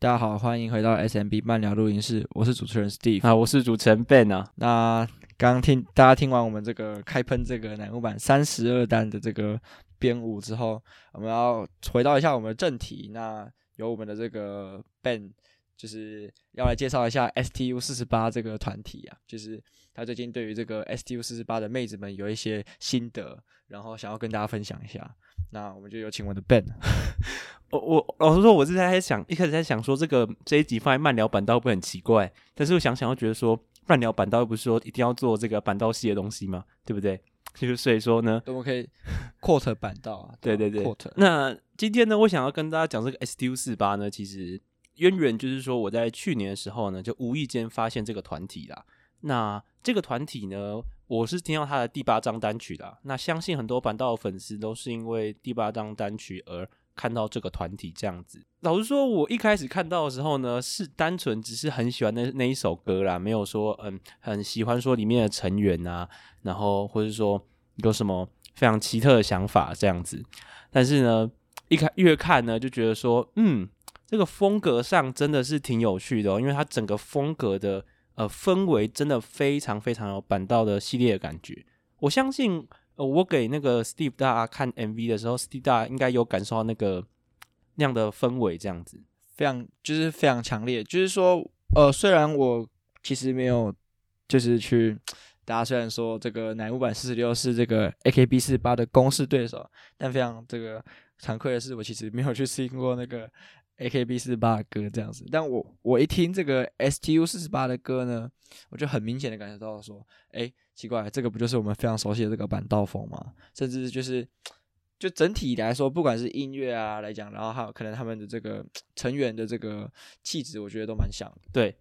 大家好，欢迎回到 SMB 慢聊录音室，我是主持人 Steve 啊，我是主持人 Ben 啊。那刚刚听大家听完我们这个开喷这个乃木版三十二单的这个编舞之后，我们要回到一下我们的正题。那由我们的这个 Ben 就是要来介绍一下 STU 四十八这个团体啊，就是他最近对于这个 STU 四十八的妹子们有一些心得，然后想要跟大家分享一下。那我们就有请我的 Ben。我我老实说，我是在想，一开始在想说，这个这一集放在慢聊板道会不会很奇怪？但是我想想，又觉得说，慢聊板道又不是说一定要做这个板道系的东西嘛，对不对？就是所以说呢，我们可以 quote 板道啊，对对对。那今天呢，我想要跟大家讲这个 STU 四八呢，其实渊源就是说，我在去年的时候呢，就无意间发现这个团体啦。那这个团体呢，我是听到他的第八张单曲的。那相信很多板道的粉丝都是因为第八张单曲而看到这个团体这样子。老实说，我一开始看到的时候呢，是单纯只是很喜欢那那一首歌啦，没有说嗯很喜欢说里面的成员啊，然后或者说有什么非常奇特的想法这样子。但是呢，一看越看呢，就觉得说，嗯，这个风格上真的是挺有趣的哦，因为它整个风格的。呃，氛围真的非常非常有板道的系列的感觉。我相信，呃，我给那个 Steve 大家看 MV 的时候，Steve 大家应该有感受到那个那样的氛围，这样子非常就是非常强烈。就是说，呃，虽然我其实没有就是去，大家虽然说这个乃木坂四十六是这个 AKB 四十八的公式对手，但非常这个惭愧的是，我其实没有去听过那个。AKB 四十八的歌这样子，但我我一听这个 STU 四十八的歌呢，我就很明显的感觉到说，哎、欸，奇怪，这个不就是我们非常熟悉的这个板道风吗？甚至就是就整体来说，不管是音乐啊来讲，然后还有可能他们的这个成员的这个气质，我觉得都蛮像的。对，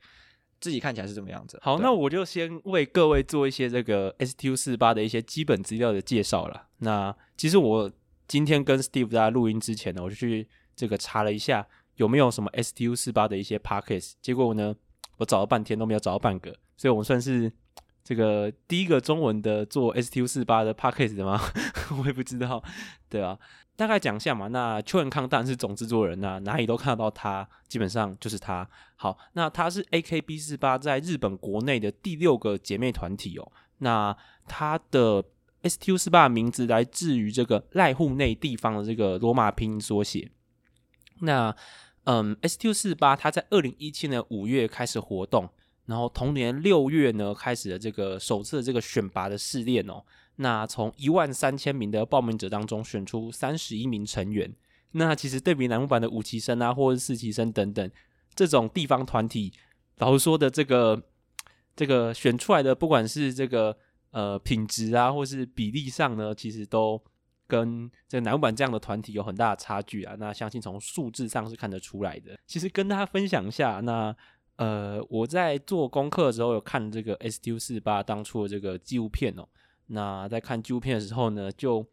自己看起来是这么样子。好，那我就先为各位做一些这个 STU 四十八的一些基本资料的介绍了。那其实我今天跟 Steve 在录音之前呢，我就去这个查了一下。有没有什么 STU 四八的一些 podcast？结果呢，我找了半天都没有找到半个，所以我们算是这个第一个中文的做 STU 四八的 podcast 的吗？我也不知道，对啊，大概讲一下嘛。那秋元康当然是总制作人呐，哪里都看得到他，基本上就是他。好，那他是 AKB 四八在日本国内的第六个姐妹团体哦。那他的 STU 四八名字来自于这个濑户内地方的这个罗马拼音缩写。那嗯，STU 四八，它在二零一七年五月开始活动，然后同年六月呢，开始了这个首次的这个选拔的试炼哦。那从一万三千名的报名者当中选出三十一名成员。那其实对比南木板的五期生啊，或者是四期生等等这种地方团体，老实说的这个这个选出来的，不管是这个呃品质啊，或是比例上呢，其实都。跟这个乃木坂这样的团体有很大的差距啊，那相信从数字上是看得出来的。其实跟大家分享一下，那呃我在做功课的时候有看这个 S T 四八当初的这个纪录片哦。那在看纪录片的时候呢，就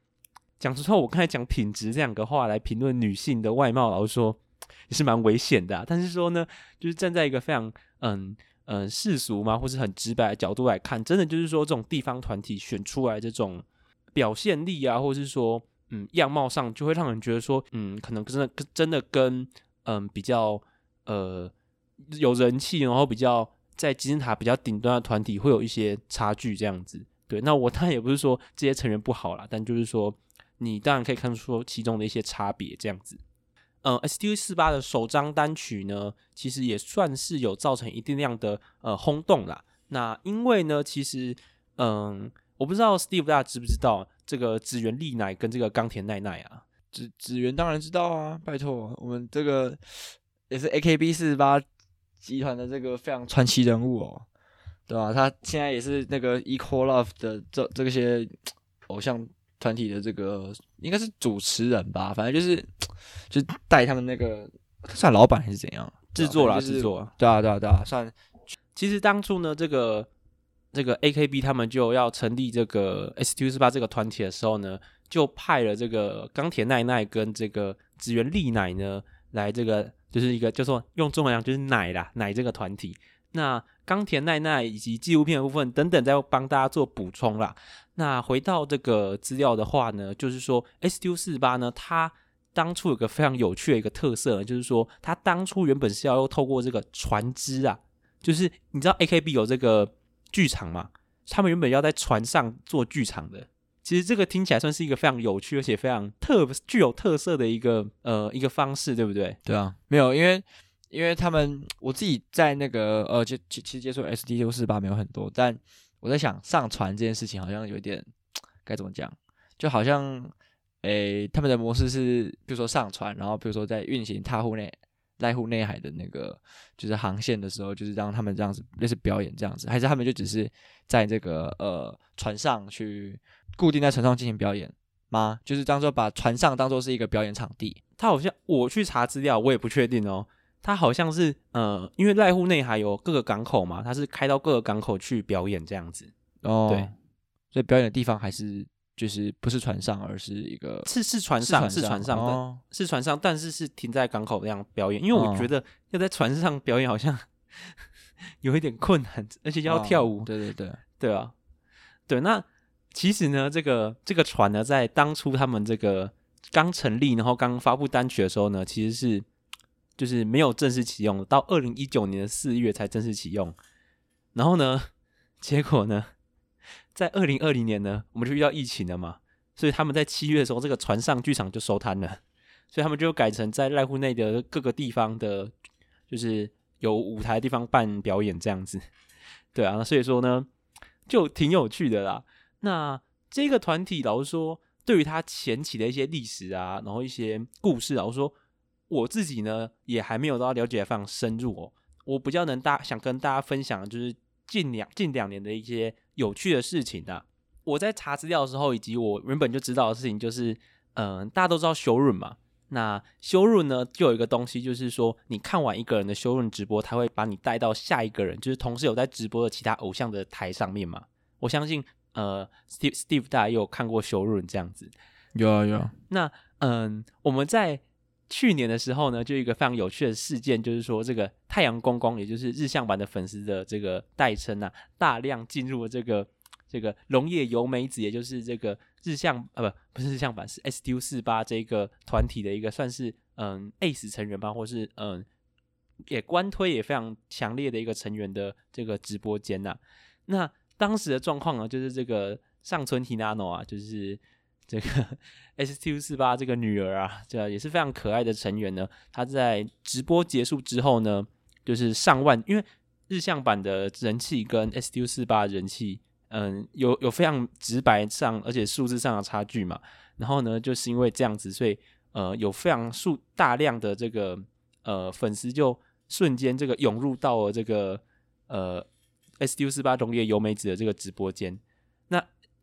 讲实话，我刚才讲品质这两个话来评论女性的外貌，老实说也是蛮危险的啊。但是说呢，就是站在一个非常嗯嗯世俗嘛，或是很直白的角度来看，真的就是说这种地方团体选出来这种。表现力啊，或者是说，嗯，样貌上就会让人觉得说，嗯，可能真的真的跟，嗯，比较呃有人气，然后比较在金字塔比较顶端的团体会有一些差距这样子。对，那我当然也不是说这些成员不好啦，但就是说，你当然可以看出其中的一些差别这样子。嗯，STU 四八的首张单曲呢，其实也算是有造成一定量的呃轰动啦。那因为呢，其实嗯。我不知道 Steve 大家知不知道这个紫原丽乃跟这个冈田奈奈啊？紫紫原当然知道啊，拜托，我们这个也是 AKB 四十八集团的这个非常传奇人物哦，对吧？他现在也是那个 Equal Love 的这这些偶像团体的这个应该是主持人吧，反正就是就带他们那个算老板还是怎样制作啦，制作，对啊对啊对啊，算。其实当初呢，这个。这个 AKB 他们就要成立这个 STU 四八这个团体的时候呢，就派了这个冈田奈奈跟这个指原莉乃呢来这个就是一个就说用中文讲就是奶啦奶这个团体。那冈田奈奈以及纪录片的部分等等再帮大家做补充啦。那回到这个资料的话呢，就是说 STU 四八呢，它当初有个非常有趣的一个特色，就是说它当初原本是要透过这个船只啊，就是你知道 AKB 有这个剧场嘛，他们原本要在船上做剧场的。其实这个听起来算是一个非常有趣而且非常特具有特色的一个呃一个方式，对不对？对啊，没有，因为因为他们我自己在那个呃，就其其实接触 STU48 没有很多，但我在想上船这件事情好像有点 该怎么讲，就好像诶他们的模式是比如说上船，然后比如说在运行踏户内濑户内海的那个就是航线的时候，就是让他们这样子类似表演这样子，还是他们就只是在这个呃船上去。固定在船上进行表演吗？就是当做把船上当做是一个表演场地。他好像我去查资料，我也不确定哦。他好像是呃，因为濑户内海有各个港口嘛，他是开到各个港口去表演这样子。哦，对，所以表演的地方还是就是不是船上，而是一个是是船上是船上的，哦，是船上，但是是停在港口那样表演。因为我觉得要在船上表演好像 有一点困难，而且要跳舞。哦，对对对，对啊，对那。其实呢，这个这个船呢，在当初他们这个刚成立，然后刚发布单曲的时候呢，其实是就是没有正式启用，到二零一九年的四月才正式启用。然后呢，结果呢，在二零二零年呢，我们就遇到疫情了嘛，所以他们在七月的时候，这个船上剧场就收摊了，所以他们就改成在濑户内的各个地方的，就是有舞台的地方办表演这样子。对啊，所以说呢，就挺有趣的啦。那这个团体，老实说，对于他前期的一些历史啊，然后一些故事，老实说，我自己呢也还没有到了解非常深入哦。我比较能大想跟大家分享，就是近两近两年的一些有趣的事情啊。我在查资料的时候，以及我原本就知道的事情，就是嗯、呃，大家都知道 showroom 嘛。那 showroom 呢，就有一个东西，就是说你看完一个人的 showroom 直播，他会把你带到下一个人，就是同时有在直播的其他偶像的台上面嘛。我相信。呃，Steve Steve 大家也有看过 showroom 这样子，有啊有啊。那嗯，我们在去年的时候呢，就一个非常有趣的事件，就是说这个太阳公公，也就是日向版的粉丝的这个代称啊，大量进入了这个这个龙野由美子，也就是这个日向呃不不是日向版，是 STU48 这个团体的一个算是嗯 Ace 成员吧，或是嗯也官推也非常强烈的一个成员的这个直播间呐、那。当时的状况呢，就是这个上村 Hinano 啊，就是这个 STU48 这个女儿啊，这也是非常可爱的成员呢。她在直播结束之后呢，就是上万，因为日向版的人气跟 STU48 人气，嗯，有有非常直白上而且数字上的差距嘛。然后呢，就是因为这样子，所以呃，有非常数大量的这个呃粉丝就瞬间这个涌入到了这个呃。STU48 龙野由美子的这个直播间，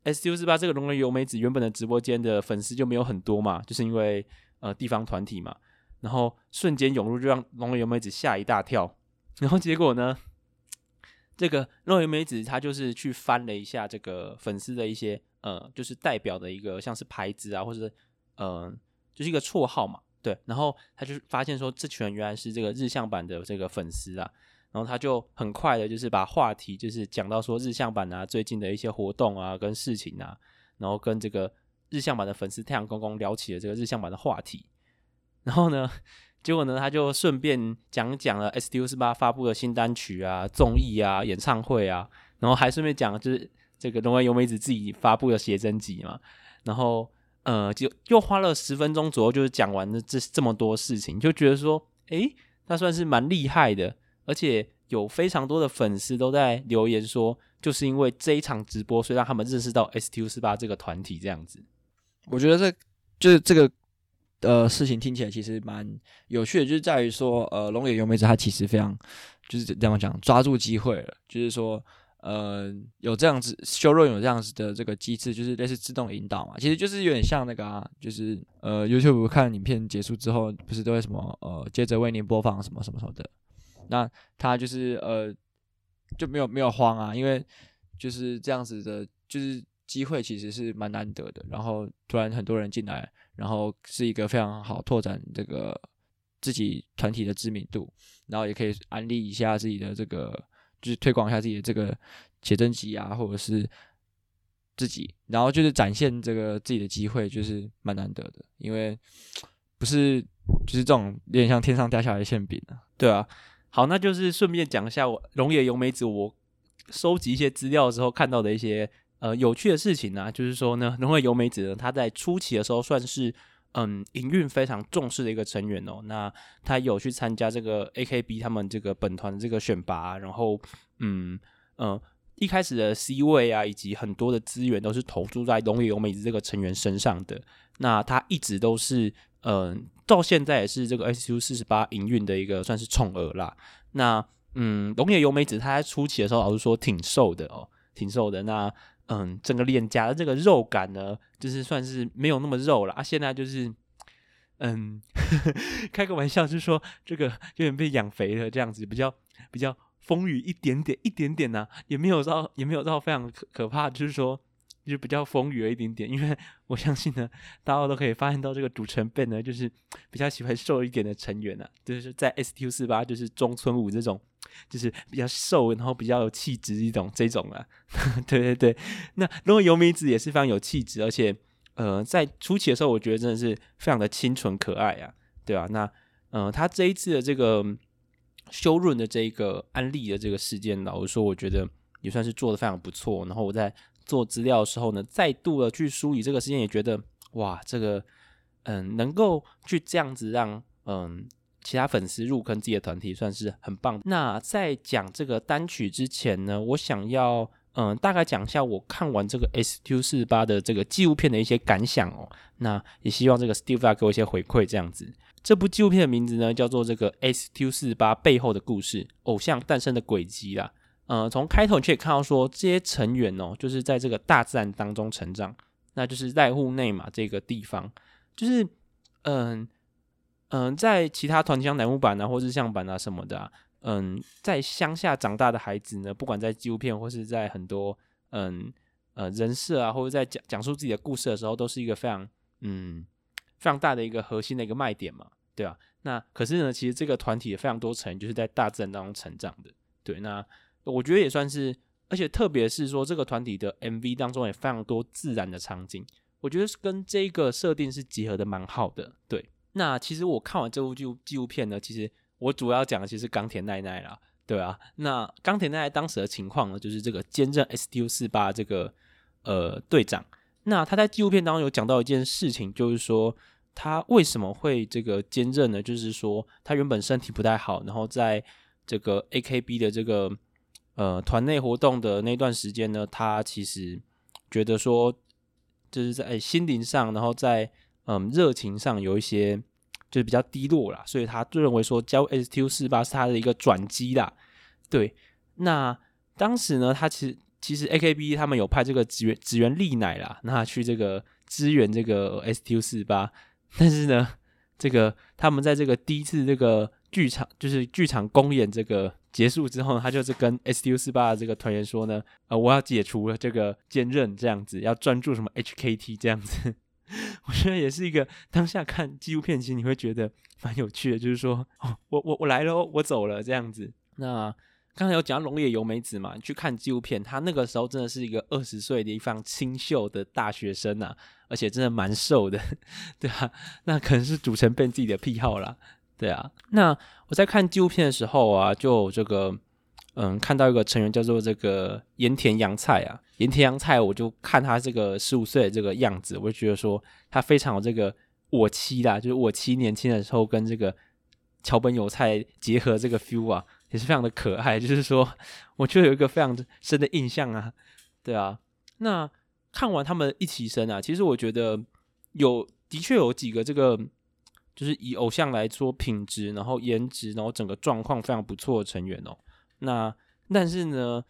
STU48 这个龙野由美子原本的直播间的粉丝就没有很多嘛，就是因为呃地方团体嘛，然后瞬间涌入就让龙野由美子吓一大跳，然后结果呢，这个龙野由美子她就是去翻了一下这个粉丝的一些呃，就是代表的一个像是牌子啊，或者呃就是一个绰号嘛，对，然后他就发现说这群人原来是这个日向版的这个粉丝啊。然后他就很快的，就是把话题就是讲到说日向坂啊最近的一些活动啊跟事情啊，然后跟这个日向坂的粉丝太阳公公聊起了这个日向坂的话题。然后呢，结果呢他就顺便讲讲了 STU48 发布的新单曲啊、综艺啊、演唱会啊，然后还顺便讲就是这个龙野由美子自己发布的写真集嘛。然后呃，就又花了十分钟左右，就是讲完了这这么多事情，就觉得说，诶，他算是蛮厉害的。而且有非常多的粉丝都在留言说，就是因为这一场直播，所以让他们认识到 STU48 这个团体这样子。我觉得这就是这个呃事情听起来其实蛮有趣的，就是在于说，呃，龙野由美子她其实非常就是这样讲，抓住机会了，就是说，呃，有这样子 showroom 有这样子的这个机制，就是类似自动引导嘛，其实就是有点像那个啊，就是呃 YouTube 看影片结束之后，不是都会什么呃接着为您播放什么什么什么的。那他就是呃就没有没有慌啊，因为就是这样子的，就是机会其实是蛮难得的。然后突然很多人进来，然后是一个非常好拓展这个自己团体的知名度，然后也可以安利一下自己的这个，就是推广一下自己的这个写真集啊，或者是自己，然后就是展现这个自己的机会，就是蛮难得的，因为。不是就是这种有点像天上掉下来的馅饼啊。对啊，好，那就是顺便讲一下我龙野由美子我收集一些资料的时候看到的一些呃有趣的事情啊，就是说呢，龙野由美子呢，她在初期的时候算是嗯营运非常重视的一个成员哦，那她有去参加这个 AKB 他们这个本团的这个选拔，然后嗯嗯。呃一开始的 C 位啊，以及很多的资源都是投注在龙野由美子这个成员身上的。那她一直都是，呃，到现在也是这个 S U 四十八营运的一个算是宠儿啦。那嗯，龙野由美子他在初期的时候，老实说挺瘦的哦，挺瘦的。那嗯，整个脸颊的这个肉感呢，就是算是没有那么肉了啊。现在就是，嗯，开个玩笑，就是说这个有点被养肥了这样子，比较比较。丰腴一点点，一点点呐、啊，也没有到，也没有到非常可可怕，就是说，就比较丰腴了一点点。因为 我相信呢，大家都可以发现到这个主成辈呢，就是比较喜欢瘦一点的成员、啊，就是在 STU 四八，就是中村武这种，就是比较瘦，然后比较有气质一种这种啊。对对对，那如果由美子也是非常有气质，而且呃，在初期的时候，我觉得真的是非常的清纯可爱啊，对啊，那呃，他这一次的这个。修润的这个安利的这个事件，老实说，我觉得也算是做的非常不错。然后我在做资料的时候呢，再度的去梳理这个事件，也觉得哇，这个嗯，能够去这样子让嗯其他粉丝入坑自己的团体，算是很棒。那在讲这个单曲之前呢，我想要嗯大概讲一下我看完这个 STU48 的这个纪录片的一些感想哦。那也希望这个 Steve 给我一些回馈，这样子。这部纪录片的名字呢，叫做《这个 STU48 背后的故事：偶像诞生的轨迹》啦。呃，从开头你可以看到说，这些成员哦，就是在这个大自然当中成长，那就是在户内嘛这个地方，就是嗯嗯、在其他团体像乃木板啊，或日向板啊什么的、啊，嗯、在乡下长大的孩子呢，不管在纪录片或是在很多嗯呃，人设啊，或者在讲讲述自己的故事的时候，都是一个非常嗯。非常大的一个核心的一个卖点嘛，对吧？那可是呢，其实这个团体也非常多成员就是在大自然当中成长的，对。那我觉得也算是，而且特别是说这个团体的 MV 当中也非常多自然的场景，我觉得是跟这个设定是结合的蛮好的，对。那其实我看完这部纪录纪录片呢，其实我主要讲的其实冈田奈奈啦，对啊。那冈田奈奈当时的情况呢，就是这个兼任 S T U 四八这个呃队长。那他在纪录片当中有讲到一件事情，就是说他为什么会这个兼任呢？就是说他原本身体不太好，然后在这个 AKB 的这个呃团内活动的那段时间呢，他其实觉得说就是在心灵上，然后在嗯热情上有一些就是比较低落啦，所以他就认为说加入 S T U 四八是他的一个转机啦。对，那当时呢，他其实。其实 AKB 他们有派这个职员职员丽乃啦，那去这个支援这个 S T U 四八但是呢，这个他们在这个第一次这个剧场就是剧场公演这个结束之后，他就是跟 STU 四八的这个团员说呢，呃，我要解除了这个兼任，这样子要专注什么 HKT 这样子，我觉得也是一个当下看纪录片，其实你会觉得蛮有趣的，就是说，哦，我我我来了，我走了这样子，那。刚才有讲龙野由美子嘛，你去看纪录片，他那个时候真的是一个二十岁的一方清秀的大学生啊，而且真的蛮瘦的，对啊，那可能是组成变自己的癖好啦，对啊。那我在看纪录片的时候啊，就这个嗯，看到一个成员叫做这个盐田洋菜啊，盐田洋菜，我就看他这个十五岁的这个样子，我就觉得说他非常有这个我妻啦，就是我妻年轻的时候跟这个桥本有菜结合这个 feel 啊。也是非常的可爱，就是说，我就有一个非常深的印象啊，对啊。那看完他们一起生啊，其实我觉得有的确有几个这个，就是以偶像来说品质，然后颜值，然后整个状况非常不错的成员哦。那但是呢，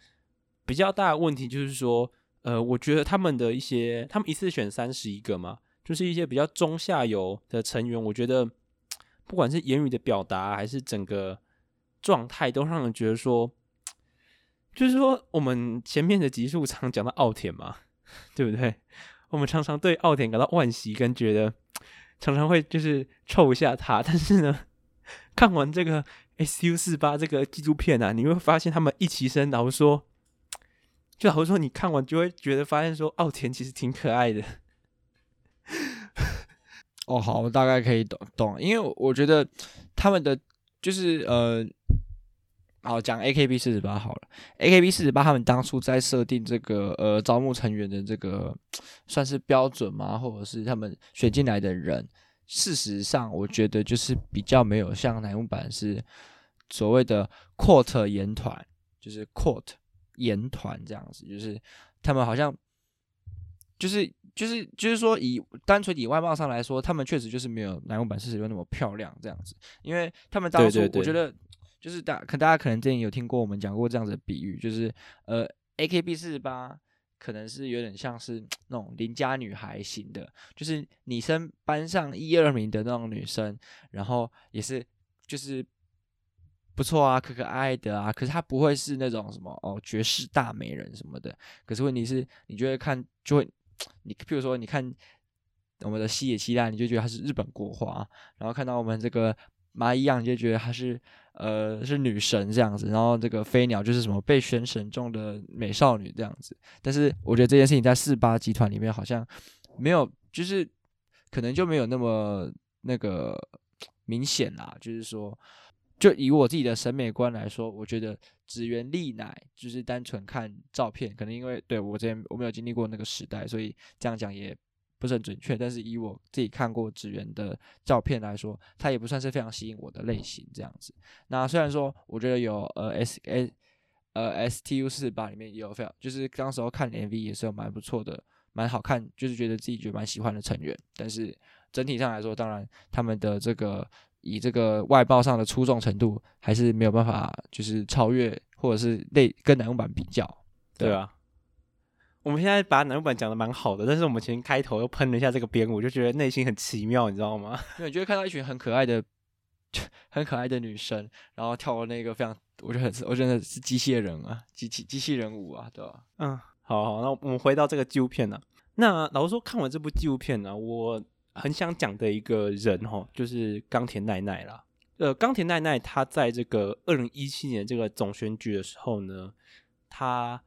比较大的问题就是说，呃，我觉得他们的一些，他们一次选三十一个嘛，就是一些比较中下游的成员，我觉得不管是言语的表达，还是整个。状态都让人觉得说，就是说我们前面的集数常讲到奥田嘛，对不对？我们常常对奥田感到惋惜，跟觉得常常会就是臭一下他。但是呢，看完这个 S U 四八这个纪录片啊，你会发现他们一起生，然后说，就好像说你看完就会觉得发现说奥田其实挺可爱的。哦，好，我大概可以懂懂，因为我觉得他们的就是呃，好讲 AKB 四十八好了，AKB 四十八他们当初在设定这个呃招募成员的这个算是标准吗？或者是他们选进来的人，事实上我觉得就是比较没有像乃木坂是所谓的 quote 研团，就是 quote 研团这样子，就是他们好像就是。就是就是说，以单纯以外貌上来说，他们确实就是没有乃木坂46那么漂亮这样子。因为他们当初我觉得，就是大可大家可能之前有听过我们讲过这样子的比喻，就是呃，A K B 四十八可能是有点像是那种邻家女孩型的，就是女生班上一二名的那种女生，然后也是就是不错啊，可可爱爱的啊。可是她不会是那种什么哦绝世大美人什么的。可是问题是，你就会看就会。你譬如说，你看我们的西野七濑，你就觉得她是日本国花；然后看到我们这个麻衣样，你就觉得她是呃是女神这样子。然后这个飞鸟就是什么被选选中的美少女这样子。但是我觉得这件事情在四八集团里面好像没有，就是可能就没有那么那个明显啦。就是说，就以我自己的审美观来说，我觉得。指原丽乃就是单纯看照片，可能因为对我之前我没有经历过那个时代，所以这样讲也不是很准确。但是以我自己看过职员的照片来说，他也不算是非常吸引我的类型这样子。那虽然说我觉得有呃 S A 呃 STU 四八里面也有非常，就是当时候看 MV 也是有蛮不错的，蛮好看，就是觉得自己觉得蛮喜欢的成员。但是整体上来说，当然他们的这个。以这个外貌上的出众程度，还是没有办法，就是超越或者是类跟男用版比较，对，对啊。我们现在把南木坂讲的蛮好的，但是我们前开头又喷了一下这个边，我就觉得内心很奇妙，你知道吗？因为你就会看到一群很可爱的、很可爱的女生，然后跳了那个非常，我觉得很，我觉得是机械人啊，机器机器人舞啊，对吧？嗯，好好，那我们回到这个纪录片呢、啊。那老实说，看完这部纪录片呢、啊，我。很想讲的一个人哦，就是冈田奈奈啦。呃，冈田奈奈她在这个二零一七年这个总选举的时候呢，她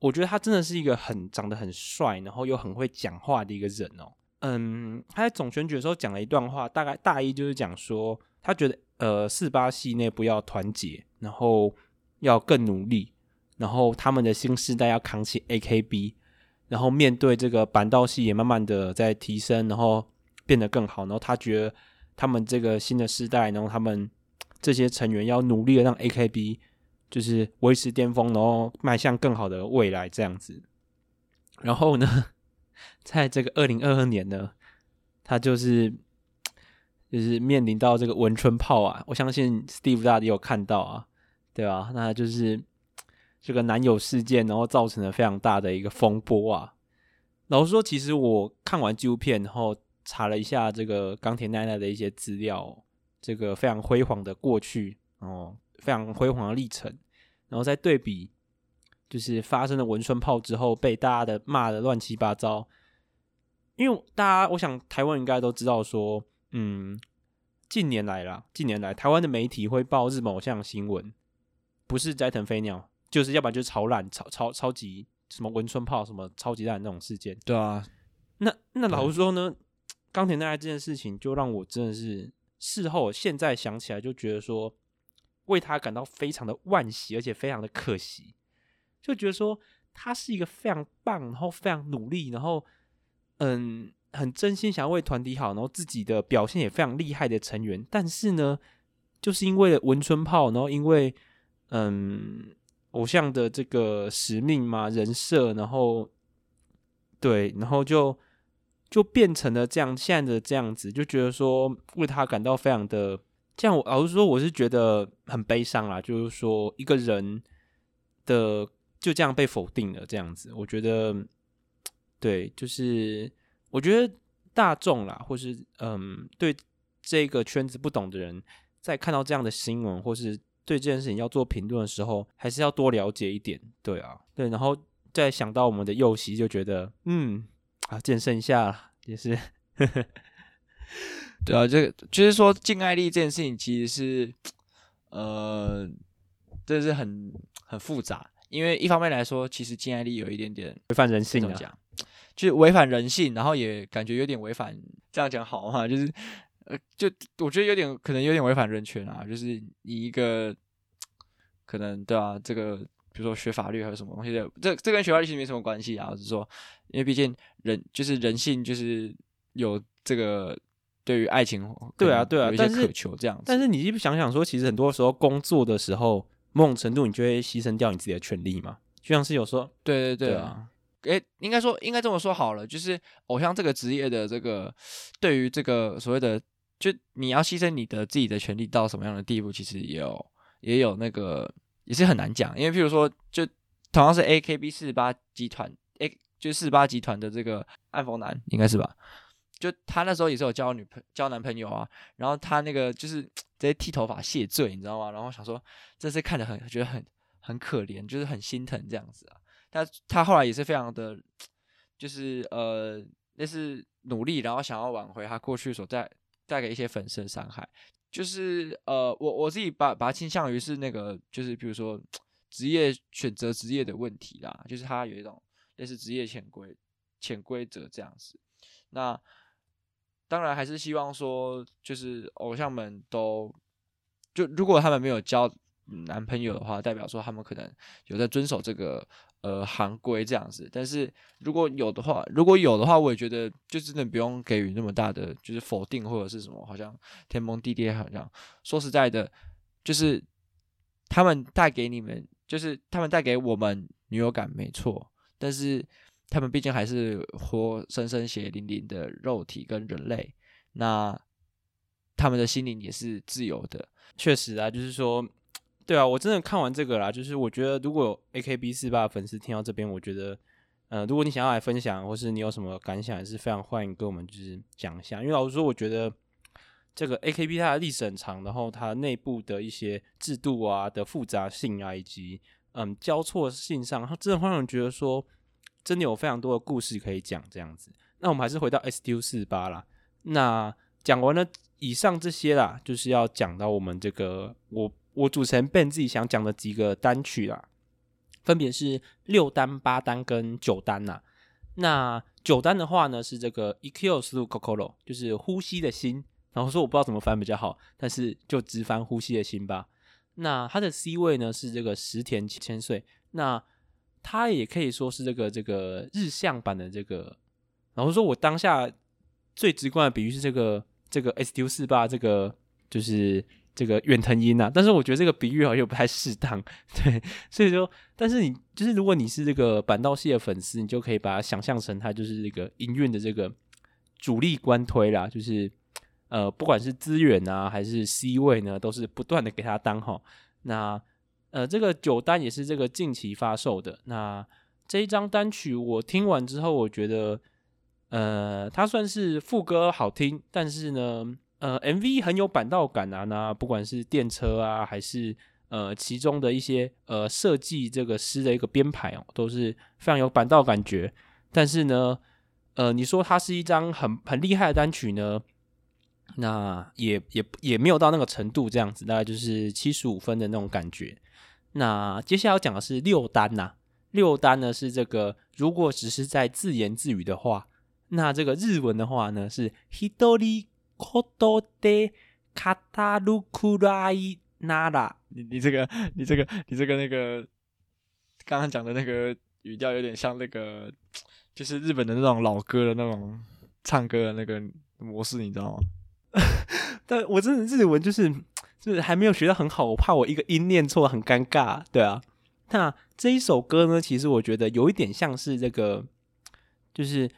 我觉得他真的是一个很长得很帅，然后又很会讲话的一个人哦。嗯，他在总选举的时候讲了一段话，大概大意就是讲说，他觉得呃四八系内部要团结，然后要更努力，然后他们的新世代要扛起 AKB，然后面对这个板道系也慢慢的在提升，然后。变得更好，然后他觉得他们这个新的时代，然后他们这些成员要努力的让 AKB 就是维持巅峰，然后迈向更好的未来这样子。然后呢，在这个二零二二年呢，他就是就是面临到这个文春炮啊，我相信 Steve 大家也有看到啊，对吧？那就是这个男友事件，然后造成了非常大的一个风波啊。老实说，其实我看完纪录片，然后。查了一下这个冈田奈奈的一些资料，这个非常辉煌的过去哦，非常辉煌的历程，然后再对比，就是发生了文春炮之后被大家的骂的乱七八糟。因为大家，我想台湾应该都知道说，嗯，近年来啦，近年来台湾的媒体会报日本偶像新闻，不是斋藤飞鸟，就是要不然就是超烂、超超超级什么文春炮、什么超级烂那种事件。对啊，那那老实说呢？冈田奈奈这件事情，就让我真的是事后现在想起来，就觉得说为他感到非常的惋惜，而且非常的可惜。就觉得说他是一个非常棒，然后非常努力，然后嗯，很真心想要为团体好，然后自己的表现也非常厉害的成员。但是呢，就是因为文春炮，然后因为嗯偶像的这个使命嘛，人设，然后对，然后就。就变成了这样，现在的这样子，就觉得说为他感到非常的这样。我老实说，我是觉得很悲伤啦。就是说，一个人的就这样被否定了，这样子，我觉得对，就是我觉得大众啦，或是嗯，对这个圈子不懂的人，在看到这样的新闻，或是对这件事情要做评论的时候，还是要多了解一点。对啊，对，然后再想到我们的右膝，就觉得嗯。啊，健身一下也是，对啊，这个就是说禁爱令这件事情其实是，呃，这是很很复杂，因为一方面来说，其实禁爱令有一点点违反人性，怎么讲？就是违反人性，然后也感觉有点违反这样讲好嘛？就是呃，就我觉得有点可能有点违反人权啊，就是你一个可能对啊，这个比如说学法律还有什么东西的，这这跟学法律其实没什么关系啊，我是说，因为毕竟人就是人性就是有这个。对于爱情，对啊，对啊，但是渴求这样子，但是你想想说，其实很多时候工作的时候，某种程度你就会牺牲掉你自己的权利嘛。就像是有说，对对对，对啊，诶，应该说应该这么说好了，就是偶像这个职业的这个，对于这个所谓的，就你要牺牲你的自己的权利到什么样的地步，其实也有也有那个也是很难讲，因为譬如说，就同样是 AKB 四十八集团，A 就四十八集团的这个暗风男，应该是吧？就他那时候也是有交女朋交男朋友啊，然后他那个就是 直接剃头发谢罪，你知道吗？然后想说这次看得很觉得很很可怜，就是很心疼这样子啊。他他后来也是非常的，就是呃类似努力，然后想要挽回他过去所带带给一些粉丝的伤害。就是呃我我自己把把它倾向于是那个就是比如说 职业选择职业的问题啦，就是他有一种类似职业潜规潜规则这样子，那。当然还是希望说，就是偶像们都就如果他们没有交男朋友的话，代表说他们可能有在遵守这个呃行规这样子。但是如果有的话，如果有的话，我也觉得就真的不用给予那么大的就是否定或者是什么，好像天崩地裂，好像说实在的，就是他们带给你们，就是他们带给我们女友感没错，但是。他们毕竟还是活生生血淋淋的肉体跟人类，那他们的心灵也是自由的。确实啊，就是说，对啊，我真的看完这个啦，就是我觉得如果有 AKB48 的粉丝听到这边，我觉得，呃，如果你想要来分享，或是你有什么感想，也是非常欢迎跟我们就是讲一下。因为老实说，我觉得这个 AKB 它的历史很长，然后它内部的一些制度啊的复杂性啊，以及嗯交错性上，它真的会让人觉得说。真的有非常多的故事可以讲，这样子。那我们还是回到 STU48 啦。那讲完了以上这些啦，就是要讲到我们这个我我主持人 Ben 自己想讲的几个单曲啦，分别是六单、八单跟九单呐。那九单的话呢，是这个 Ikyo Suru Kokoro，就是呼吸的心。然后说我不知道怎么翻比较好，但是就直翻呼吸的心吧。那它的 C 位呢是这个石田千岁。那它也可以说是这个这个日向版的这个，然后说我当下最直观的比喻是这个这个 STU48 这个就是这个远藤樱啊，但是我觉得这个比喻好像又不太适当，对，所以说，但是你就是如果你是这个板道系的粉丝，你就可以把它想象成它就是这个营运的这个主力官推啦，就是呃不管是资源啊还是 C 位呢，都是不断的给他当好那。呃，这个九单也是这个近期发售的。那这一张单曲我听完之后，我觉得，呃，它算是副歌好听，但是呢，呃，MV 很有板道感啊。那不管是电车啊，还是呃其中的一些呃设计这个诗的一个编排哦，都是非常有板道感觉。但是呢，呃，你说它是一张很很厉害的单曲呢，那也也也没有到那个程度，这样子大概就是七十五分的那种感觉。那接下来要讲的是六单呐、六单呢是这个，如果只是在自言自语的话，那这个日文的话呢是 Hidori Koto de Kataru Kurai Nara。你你这个你这个你这个那个刚刚讲的那个语调有点像那个，就是日本的那种老歌的那种唱歌的那个模式，你知道吗？但我真的日文就是。就是还没有学得很好，我怕我一个音念错很尴尬，对啊。那这一首歌呢，其实我觉得有一点像是这个，就是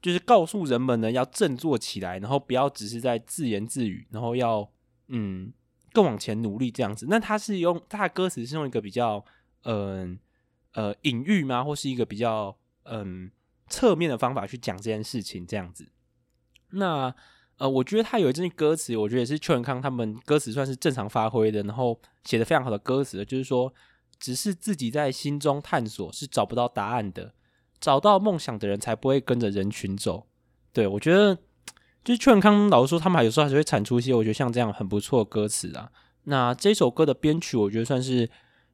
就是告诉人们呢要振作起来，然后不要只是在自言自语，然后要嗯更往前努力这样子。那他是用他的歌词是用一个比较嗯，呃隐喻吗，或是一个比较嗯侧面的方法去讲这件事情这样子。那。呃，我觉得他有一句歌词，我觉得也是秋元康他们歌词算是正常发挥的，然后写的非常好的歌词，就是说，只是自己在心中探索是找不到答案的，找到梦想的人才不会跟着人群走。对，我觉得就是秋元康老实说，他们还有时候还是会产出一些我觉得像这样很不错的歌词啊。那这首歌的编曲，我觉得算是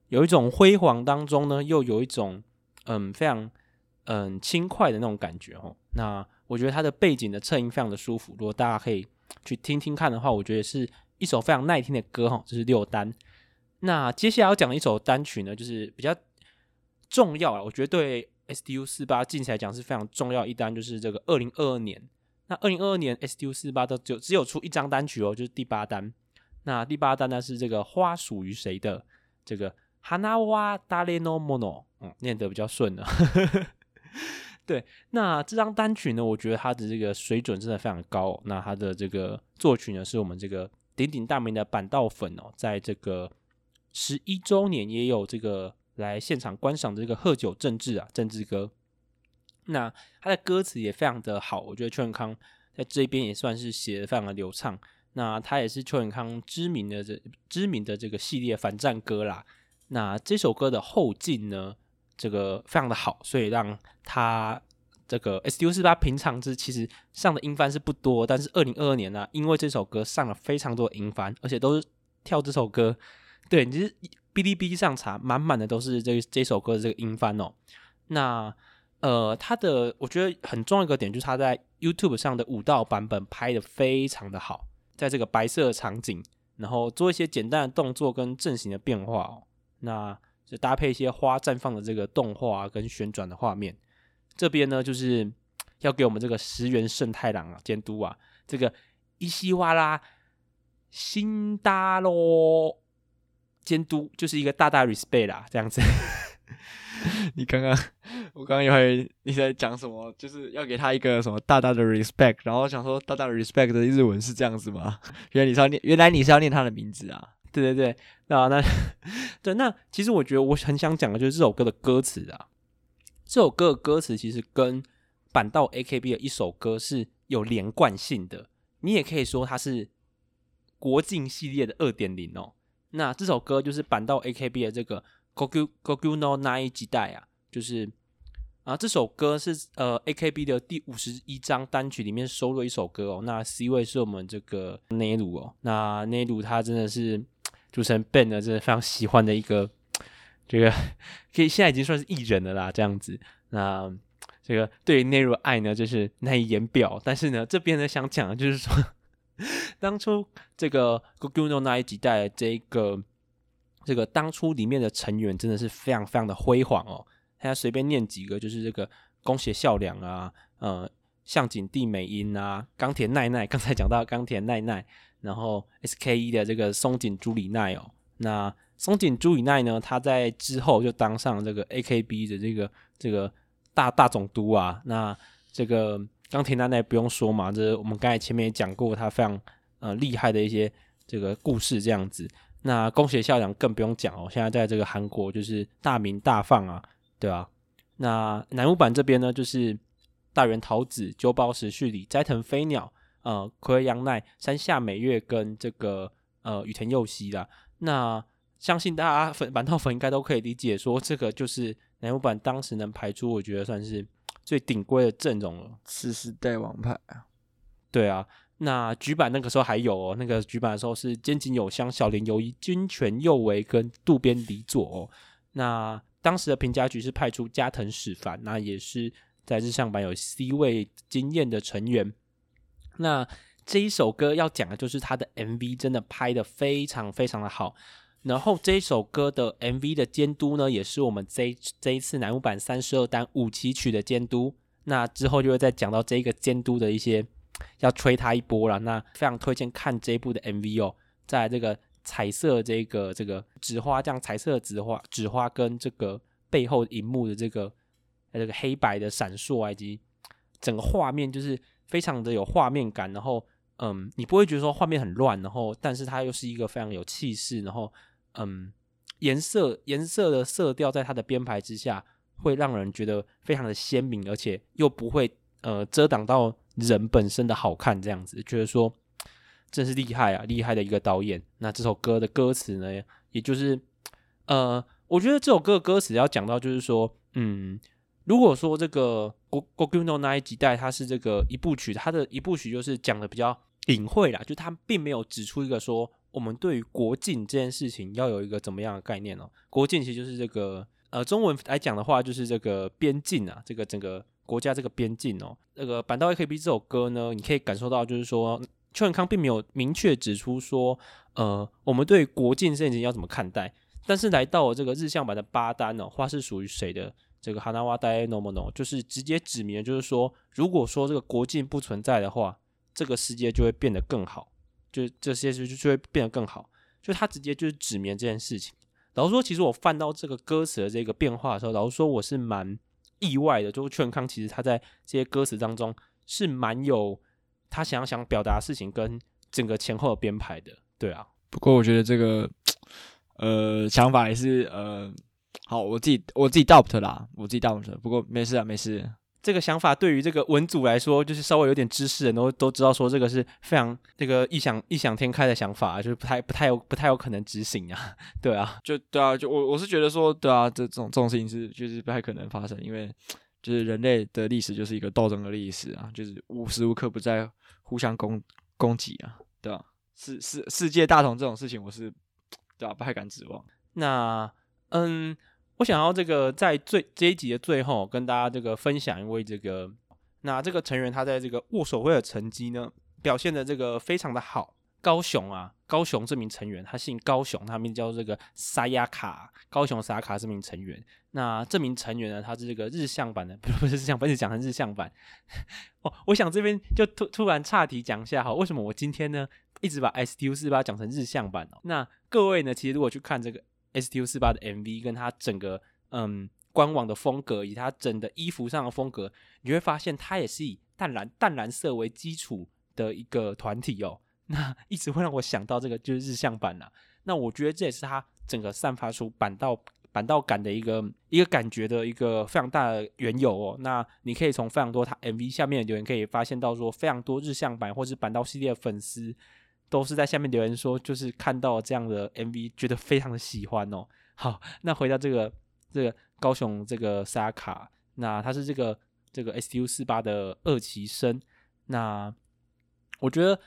有一种辉煌当中呢，又有一种嗯非常嗯轻快的那种感觉哦。那。我觉得它的背景的侧音非常的舒服。如果大家可以去听听看的话，我觉得是一首非常耐听的歌哈。这是六单。那接下来要讲的一首单曲呢，就是比较重要啊，我觉得对 S D U 四八近期来讲是非常重要一单，就是这个二零二二年。那二零二二年 S D U 四八都就只有出一张单曲哦，就是第八单。那第八单呢是这个花属于谁的？这个 Hanawa Dare no Mono，嗯，念得比较顺了。对，那这张单曲呢，我觉得它的这个水准真的非常高。那它的这个作曲呢，是我们这个鼎鼎大名的板道粉哦，在这个十一周年也有这个来现场观赏的这个贺久正治啊，政治歌。那他的歌词也非常的好，我觉得邱永康在这边也算是写的非常的流畅。那他也是邱永康知名的这知名的这个系列反战歌啦。那这首歌的后劲呢，这个非常的好，所以让他这个 S U 48平常之其实上的音番是不多，但是二零二二年呢、因为这首歌上了非常多音番，而且都是跳这首歌。对，你是哔哩哔哩上查，满满的都是这这首歌的这个音番哦。那呃，他的我觉得很重要一个点就是他在 YouTube 上的舞蹈版本拍的非常的好，在这个白色场景，然后做一些简单的动作跟阵型的变化哦，那就搭配一些花绽放的这个动画跟旋转的画面。这边呢，就是要给我们这个石原慎太郎啊监督啊，这个伊西瓦拉辛达罗监督，就是一个大大 respect 啦，这样子。你刚刚，我刚刚以为你在讲什么，就是要给他一个什么大大的 respect，然后想说大大的 respect 的日文是这样子吗？原来你是要念，原来你是要念他的名字啊？对对对，那那对，那其实我觉得我很想讲的就是这首歌的歌词啊，这首歌的歌词其实跟板道 AKB 的一首歌是有连贯性的，你也可以说它是国境系列的二点零哦。那这首歌就是板道 AKB 的这个。Gogyo Gogyo no Nai 几代啊，就是啊，这首歌是呃 AKB 的第五十一张单曲里面收录一首歌哦。那 C 位是我们这个内鲁哦，那内鲁他真的是主持人 Ben 呢，真的非常喜欢的一个这个，可以现在已经算是艺人了啦，这样子。那这个对于内鲁爱呢，就是难以言表。但是呢，这边呢想讲的就是说，当初这个 Gogyo no Nai 几代的这个。这个当初里面的成员真的是非常非常的辉煌哦，大家随便念几个，就是这个宫脇咲良啊，呃，向井地美音啊，冈田奈奈，刚才讲到冈田奈奈，然后 SKE 的这个松井朱里奈哦，那松井朱里奈呢，他在之后就当上这个 AKB 的这个这个大大总督啊，那这个冈田奈奈不用说嘛，这我们刚才前面也讲过，他非常呃厉害的一些这个故事这样子。那宫学校长更不用讲哦，现在在这个韩国就是大名大放啊，对吧、啊？那南木坂这边呢，就是大原桃子、久保史绪里、斋藤飞鸟、呃，暌违阳奈、山下美月跟这个呃羽田佑希啦。那相信大家粉坂道粉应该都可以理解，说这个就是乃木坂当时能排出，我觉得算是最顶规的阵容了，次世代王牌啊，对啊。那局板那个时候还有哦，那个局板的时候是菅井友香、小林由一、君权佑为跟渡边理佐哦。那当时的平家局是派出加藤史凡，那也是在日向版有 C 位经验的成员。那这一首歌要讲的就是他的 MV 真的拍的非常非常的好。然后这一首歌的 MV 的监督呢，也是我们这这一次乃木坂三十二单五期曲的监督。那之后就会再讲到这个监督的一些。要吹他一波了，那非常推荐看这一部的 MV 哦，在这个彩色这个这个纸花这样彩色的纸花纸花跟这个背后荧幕的这个这个黑白的闪烁，以及整个画面就是非常的有画面感，然后嗯，你不会觉得说画面很乱，然后但是它又是一个非常有气势，然后嗯，颜色颜色的色调在它的编排之下会让人觉得非常的鲜明，而且又不会呃遮挡到。人本身的好看，这样子觉得说真是厉害啊，厉害的一个导演。那这首歌的歌词呢，也就是呃，我觉得这首歌的歌词要讲到，就是说，嗯，如果说这个《Gogyo no Nai 几代》它是这个一部曲，它的一部曲就是讲的比较隐晦啦，就它并没有指出一个说我们对于国境这件事情要有一个怎么样的概念哦。国境其实就是这个呃，中文来讲的话就是这个边境啊，这个整个。国家这个边境哦。那个《坂道 AKB》这首歌呢，你可以感受到，就是说秋元康并没有明确指出说，呃，我们对国境这件事情要怎么看待。但是来到了这个日向版的八单哦，花是属于谁的？这个 Hana wa Dae no Mono 就是直接指明，就是说，如果说这个国境不存在的话，这个世界就会变得更好，就这些事就就会变得更好。就他直接就是指明这件事情。老实说，其实我翻到这个歌词的这个变化的时候，老实说我是蛮意外的。就是秋元康其实他在这些歌词当中是蛮有他想要想表达的事情跟整个前后的编排的。对啊，不过我觉得这个呃想法也是呃。好，我自己我自己 doubt 啦，我自己 doubt。不过没事啊，没事。这个想法对于这个文组来说，就是稍微有点知识的人都都知道，说这个是非常这个异想异想天开的想法，就是不太不太有不太有可能执行啊。对啊，就对啊，就我我是觉得说，对啊，这这种这种事情是就是不太可能发生，因为就是人类的历史就是一个斗争的历史啊，就是无时无刻不在互相攻攻击啊，对啊？世世世界大同这种事情，我是对啊，不太敢指望。那嗯。我想要这个在最这一集的最后跟大家这个分享一位这个那这个成员他在这个握手会的成绩呢表现的这个非常的好。高雄啊，高雄这名成员他姓高雄，他名叫这个沙亚卡，高雄沙亚卡这名成员。那这名成员呢，他是这个日向版的，不是不是日向版，是讲成日向版。哦，我想这边就突突然岔题讲一下哈，为什么我今天呢一直把 STU 四八讲成日向版哦？那各位呢，其实如果去看这个。STU 四八的 MV 跟他整个嗯官网的风格，以他整的衣服上的风格，你会发现他也是以淡蓝淡蓝色为基础的一个团体哦。那一直会让我想到这个就是日向版啦。那我觉得这也是他整个散发出板道板道感的一个一个感觉的一个非常大的缘由哦。那你可以从非常多他 MV 下面的留言可以发现到说，非常多日向版或是板道系列的粉丝。都是在下面留言说，就是看到这样的 MV，觉得非常的喜欢哦。好，那回到这个这个高雄这个沙卡，那他是这个这个 STU 四八的二期生，那我觉得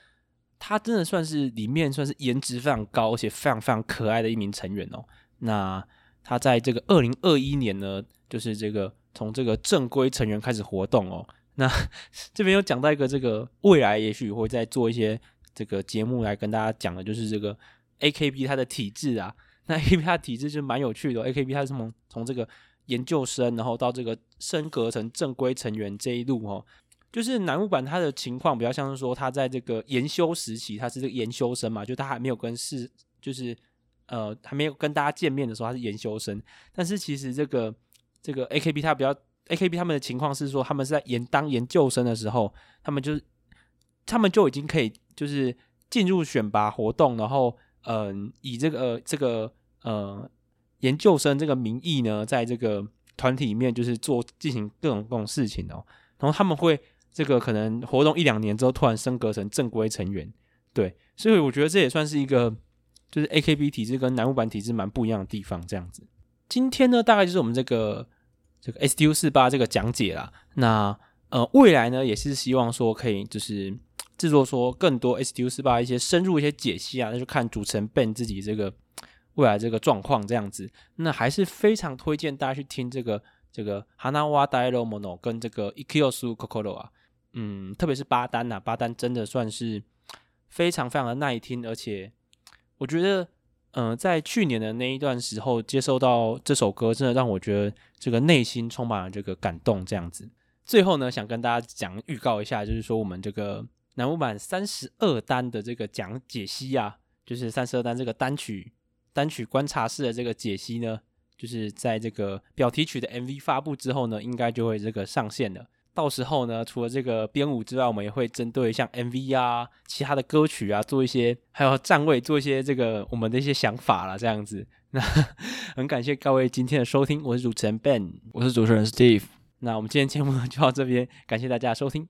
他真的算是里面算是颜值非常高，而且非常非常可爱的一名成员哦。那他在这个二零二一年呢，就是这个从这个正规成员开始活动哦。那 这边有讲到一个这个未来也许会再做一些。这个节目来跟大家讲的就是这个 AKB 它的体制啊，那 AKB 它体制就蛮有趣的。AKB 它是从从这个研究生，然后到这个升格成正规成员这一路哦，就是乃木坂它的情况比较像是说，他在这个研修时期，他是这个研修生嘛，就他还没有跟是，就是呃还没有跟大家见面的时候，他是研修生。但是其实这个这个 AKB 它比较 AKB 他们的情况是说，他们是在研当研究生的时候，他们就是他们就已经可以。就是进入选拔活动，然后嗯、以这个、呃、这个呃研究生这个名义呢，在这个团体里面就是做进行各种各种事情哦。然后他们会这个可能活动一两年之后，突然升格成正规成员。对，所以我觉得这也算是一个就是 AKB 体制跟乃木坂体制蛮不一样的地方。这样子，今天呢，大概就是我们这个这个 STU 四八这个讲解啦。那呃，未来呢，也是希望说可以就是。制作说更多 STU 四八一些深入一些解析啊，那就看主持人 Ben 自己这个未来这个状况这样子。那还是非常推荐大家去听这个这个 Hana wa Dae no Mono 跟这个 Ikkyou Kokoro 啊，嗯，特别是八单呐，八单真的算是非常非常的耐听，而且我觉得，嗯、呃，在去年的那一段时候接收到这首歌，真的让我觉得这个内心充满了这个感动这样子。最后呢，想跟大家讲预告一下，就是说我们这个。乃木坂三十二单的这个讲解析啊，就是三十二单这个单曲单曲观察室的这个解析呢，就是在这个表题曲的 MV 发布之后呢，应该就会这个上线了。到时候呢，除了这个编舞之外，我们也会针对像 MV 啊、其他的歌曲啊，做一些还有站位做一些这个我们的一些想法啦，这样子。那 很感谢各位今天的收听，我是主持人 Ben，我是主持人 Steve。那我们今天节目就到这边，感谢大家的收听。